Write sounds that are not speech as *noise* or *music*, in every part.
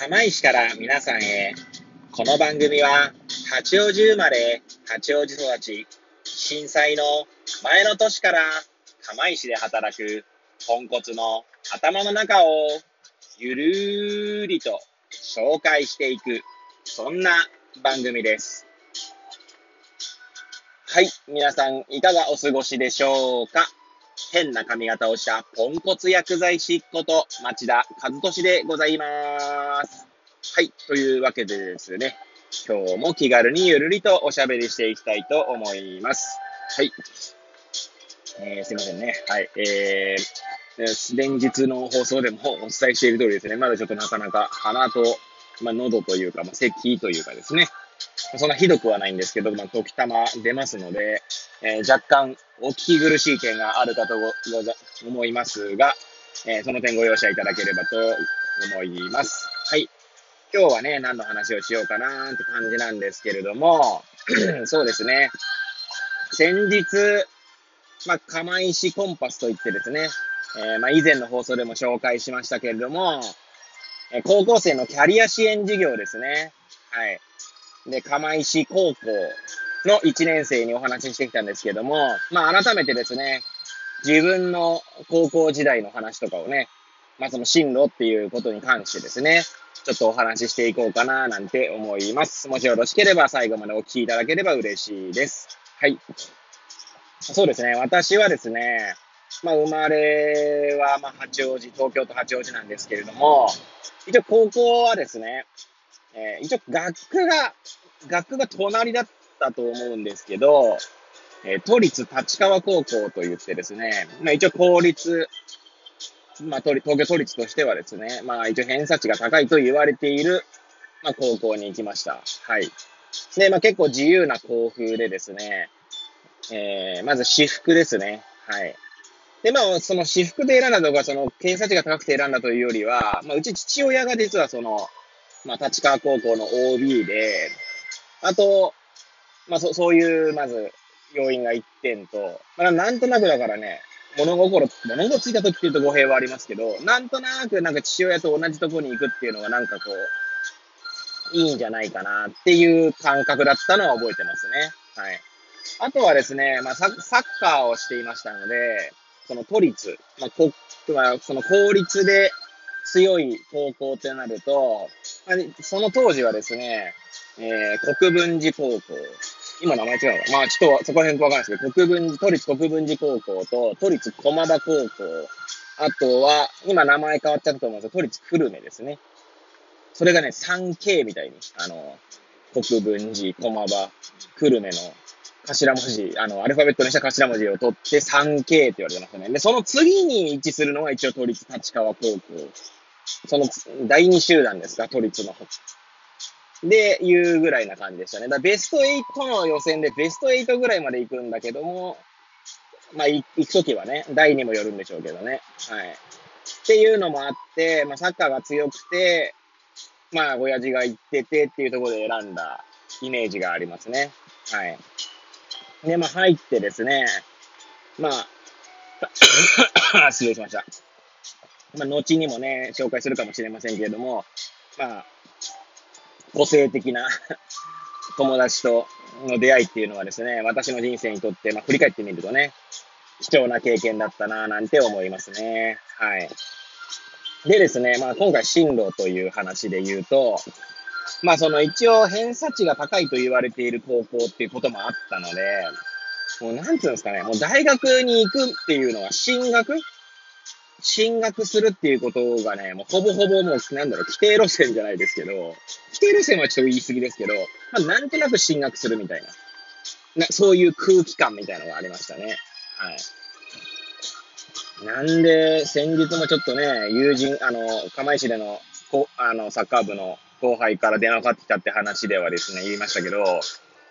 釜石から皆さんへ。この番組は、八王子生まれ、八王子育ち、震災の前の年から釜石で働くポンコツの頭の中をゆるーりと紹介していく、そんな番組です。はい、皆さんいかがお過ごしでしょうか？変な髪型をしたポンコツ薬剤師こと町田和俊でございます。はい。というわけでですね、今日も気軽にゆるりとおしゃべりしていきたいと思います。はい。えー、すいませんね。はい。えー、連日の放送でもお伝えしている通りですね、まだちょっとなかなか鼻と、まあ、喉というか、まあ、咳というかですね、そんなひどくはないんですけど、まあ、時たま出ますので、えー、若干お聞き苦しい点があるかと思いますが、えー、その点ご容赦いただければと思います。はい。今日はね、何の話をしようかなーって感じなんですけれども、*clears throat* そうですね。先日、まあ、釜石コンパスといってですね、えー、まあ、以前の放送でも紹介しましたけれども、え高校生のキャリア支援事業ですね。はい。で、釜石高校の1年生にお話ししてきたんですけども、まあ改めてですね、自分の高校時代の話とかをね、まあその進路っていうことに関してですね、ちょっとお話ししていこうかななんて思います。もしよろしければ最後までお聞きいただければ嬉しいです。はい。そうですね、私はですね、まあ生まれはま八王子、東京と八王子なんですけれども、一応高校はですね、えー、一応学区が、学区が隣だっったと思うんですけど、えー、都立立川高校と言ってですね、まあ一応公立、まあ東京都立としてはですね、まあ一応偏差値が高いと言われている、まあ高校に行きました。はい。で、まあ結構自由な校風でですね、えー、まず私服ですね。はい。で、まあ、その私服で選んだとか、その偏差値が高くて選んだというよりは、まあ、うち父親が実はその、まあ、立川高校の OB で、あと、まあ、そそういう、まず、要因が1点と、まあ、なんとなくだからね、物心、物心ついた時っていうと語弊はありますけど、なんとなくなんか父親と同じとこに行くっていうのがなんかこう、いいんじゃないかなっていう感覚だったのは覚えてますね。はい。あとはですね、まあサ、ッカーをしていましたので、その都立、まあ、こまあ、その公立で強い高校ってなると、まあその当時はですね、えー、国分寺高校。今名前違うのまあちょっとそこら辺わかんないですけど、国分寺、都立国分寺高校と、都立駒場高校。あとは、今名前変わっちゃったと思うんですけど、都立久留米ですね。それがね、3K みたいに、あの、国分寺、駒場、久留米の頭文字、あの、アルファベットにした頭文字を取って 3K って言われてますね。で、その次に位置するのが一応都立立川高校。その第2集団ですか、都立の。で、いうぐらいな感じでしたね。だベスト8の予選でベスト8ぐらいまで行くんだけども、まあ、行くときはね、第2もよるんでしょうけどね。はい。っていうのもあって、まあ、サッカーが強くて、まあ、親父が行っててっていうところで選んだイメージがありますね。はい。で、まあ、入ってですね、まあ、*coughs* 失礼しました。まあ、後にもね、紹介するかもしれませんけれども、まあ、個性的な *laughs* 友達との出会いっていうのはですね、私の人生にとって、まあ、振り返ってみるとね、貴重な経験だったなぁなんて思いますね。はい。でですね、まあ今回進路という話で言うと、まあその一応偏差値が高いと言われている高校っていうこともあったので、もうなんつうんですかね、もう大学に行くっていうのは進学進学するっていうことがね、もうほぼほぼもう、なんだろう、規定路線じゃないですけど、規定路線はちょっと言い過ぎですけど、まあなんとなく進学するみたいな、なそういう空気感みたいなのがありましたね。はい。なんで、先日もちょっとね、友人、あの、釜石での、こあの、サッカー部の後輩から電話かかってきたって話ではですね、言いましたけど、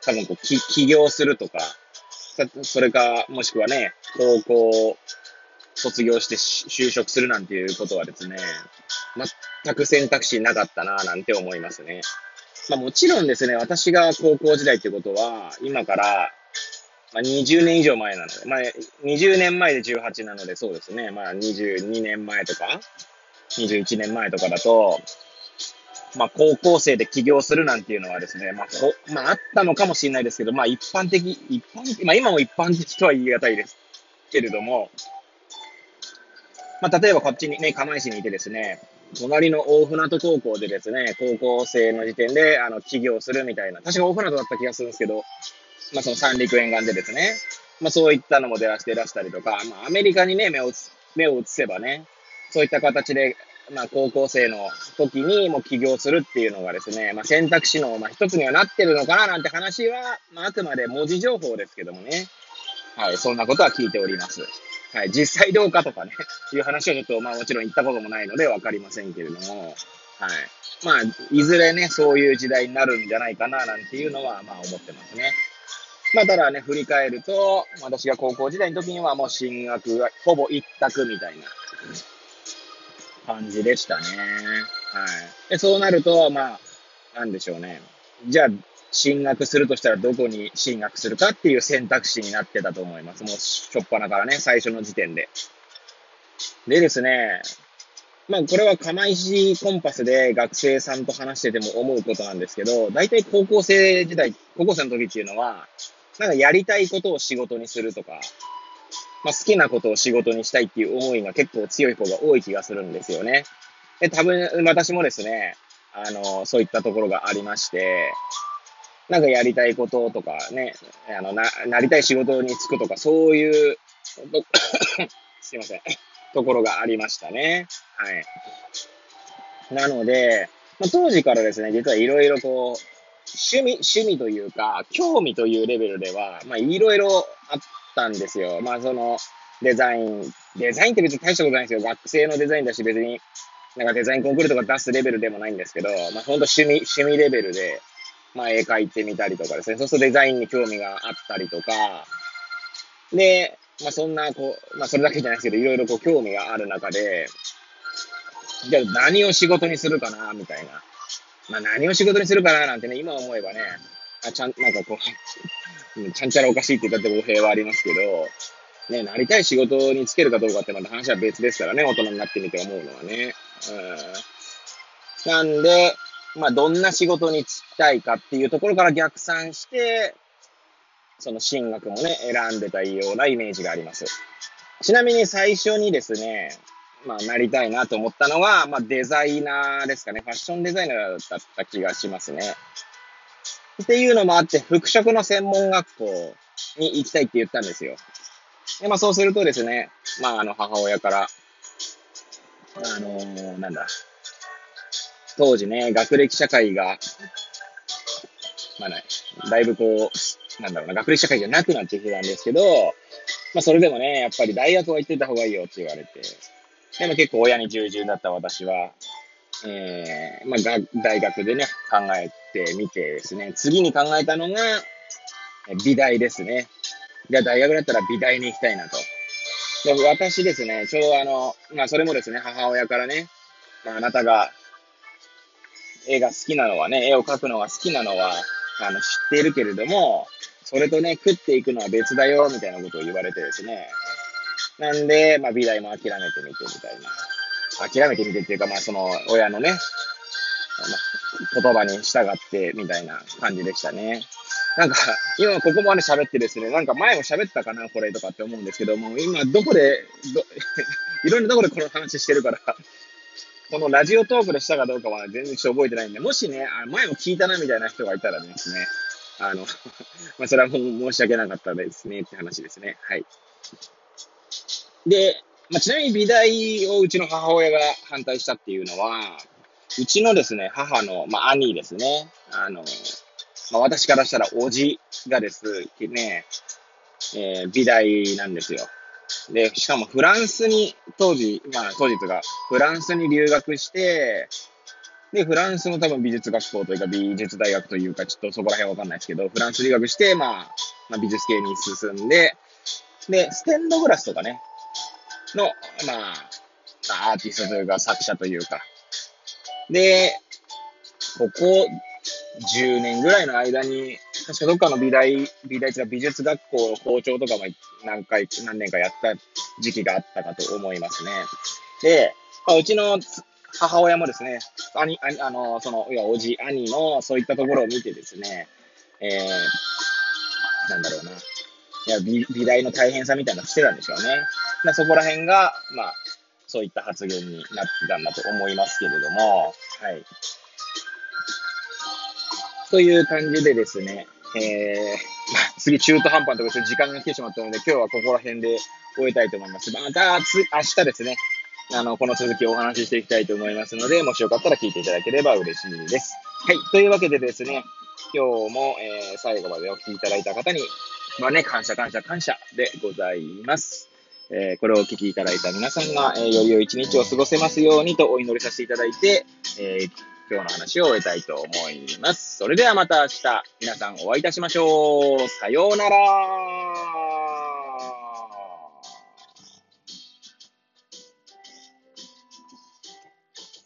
多分こう、起業するとか、それか、もしくはね、高校卒業して就職するなんていうことはですね、全く選択肢なかったななんて思いますね。まあもちろんですね、私が高校時代ってことは、今から、まあ、20年以上前なので、まあ20年前で18なのでそうですね、まあ22年前とか、21年前とかだと、まあ、高校生で起業するなんていうのはですね、まあ、まあ、あったのかもしれないですけど、まあ、一般的、一般的、まあ、今も一般的とは言い難いですけれども、まあ、例えばこっちにね、釜石にいてですね、隣の大船渡高校でですね、高校生の時点で、あの、起業するみたいな、確か大船渡だった気がするんですけど、まあ、その三陸沿岸でですね、まあ、そういったのも出らして出したりとか、まあ、アメリカにね、目を目を移せばね、そういった形で、まあ、高校生の時にもう起業するっていうのがですね、まあ、選択肢の、まあ、一つにはなってるのかななんて話は、まあ、あくまで文字情報ですけどもね、はい、そんなことは聞いております。はい、実際どうかとかね、*laughs* いう話はちょっと、まあもちろん言ったこともないのでわかりませんけれども、はい。まあ、いずれね、そういう時代になるんじゃないかな、なんていうのは、まあ思ってますね。まあ、ただね、振り返ると、私が高校時代の時にはもう進学がほぼ一択みたいな感じでしたね。はい。で、そうなると、まあ、なんでしょうね。じゃあ、進学するとしたらどこに進学するかっていう選択肢になってたと思います。もう、しょっぱなからね、最初の時点で。でですね、まあ、これは釜石コンパスで学生さんと話してても思うことなんですけど、大体高校生時代、高校生の時っていうのは、なんかやりたいことを仕事にするとか、まあ、好きなことを仕事にしたいっていう思いが結構強い方が多い気がするんですよね。で、多分私もですね、あの、そういったところがありまして、なんかやりたいこととかね、あの、な、なりたい仕事に就くとか、そういう、*coughs* すいません、ところがありましたね。はい。なので、まあ、当時からですね、実はいろいろこう、趣味、趣味というか、興味というレベルでは、まあ、いろいろあったんですよ。まあ、その、デザイン、デザインって別に大したことないんですよ。学生のデザインだし、別に、なんかデザインコンクールとか出すレベルでもないんですけど、まあ、ほんと趣味、趣味レベルで、まあ、絵描いてみたりとかですね。そうするとデザインに興味があったりとか、で、まあ、そんな、こう、まあ、それだけじゃないですけど、いろいろこう、興味がある中で、じゃあ何を仕事にするかな、みたいな。まあ、何を仕事にするかな、なんてね、今思えばね、あちゃん、なんかこう、*laughs* ちゃんちゃらおかしいって言ったって語弊はありますけど、ね、なりたい仕事に就けるかどうかってまた話は別ですからね、大人になってみて思うのはね。うん。なんで、まあ、どんな仕事に就きたいかっていうところから逆算して、その進学もね、選んでたようなイメージがあります。ちなみに最初にですね、まあ、なりたいなと思ったのが、まあ、デザイナーですかね。ファッションデザイナーだった気がしますね。っていうのもあって、服飾の専門学校に行きたいって言ったんですよ。で、まあ、そうするとですね、まあ、あの、母親から、あのー、なんだ、当時ね、学歴社会が、まあね、だいぶこう、なんだろうな、学歴社会じゃなくなってきてたんですけど、まあそれでもね、やっぱり大学は行ってた方がいいよって言われて、でも結構親に従順だった私は、えー、まあ大学でね、考えてみてですね、次に考えたのが、美大ですね。じゃあ大学だったら美大に行きたいなと。で私ですね、ちょうどあの、まあそれもですね、母親からね、まあ、あなたが絵が好きなのはね、絵を描くのが好きなのは、あの、知っているけれども、それとね、食っていくのは別だよ、みたいなことを言われてですね。なんで、まあ、美大も諦めてみてみたいな。諦めてみてっていうか、まあ、その、親のね、言葉に従ってみたいな感じでしたね。なんか、今ここまで喋ってですね、なんか前も喋ったかな、これとかって思うんですけども、今どこで、ど *laughs* いろんなところでこの話してるから、このラジオトークでしたかどうかは全然ちょっと覚えてないんで、もしね、あ前も聞いたなみたいな人がいたらですね、あの、*laughs* まあ、それはもう申し訳なかったですねって話ですね。はい。で、まあ、ちなみに美大をうちの母親が反対したっていうのは、うちのですね、母の、まあ、兄ですね。あの、まあ、私からしたらおじがですね、えー、美大なんですよ。で、しかもフランスに、当時、まあ当時とか、フランスに留学して、で、フランスの多分美術学校というか美術大学というか、ちょっとそこら辺わかんないですけど、フランス留学して、まあ、まあ、美術系に進んで、で、ステンドグラスとかね、の、まあ、アーティストというか作者というか、で、ここ10年ぐらいの間に、確かどっかの美大、美大というか美術学校の校長とかも行っ何回、何年かやった時期があったかと思いますね。で、まあ、うちの母親もですね、兄、兄あの、その、いや、おじ、兄の、そういったところを見てですね、えー、なんだろうな。いや、美美大の大変さみたいなのしてたんでしょうね。まあ、そこら辺が、まあ、そういった発言になってたんだと思いますけれども、はい。という感じでですね、えー、次中途半端なところで時間が来てしまったので、今日はここら辺で終えたいと思います。また、つ、明日ですね、あの、この続きをお話ししていきたいと思いますので、もしよかったら聞いていただければ嬉しいです。はい。というわけでですね、今日も、えー、最後までお聞きいただいた方に、まあね、感謝感謝感謝でございます。えー、これをお聞きいただいた皆さんが、えー、より良い一日を過ごせますようにとお祈りさせていただいて、えー、今日の話を終えたいと思います。それではまた明日、皆さんお会いいたしましょう。さようなら。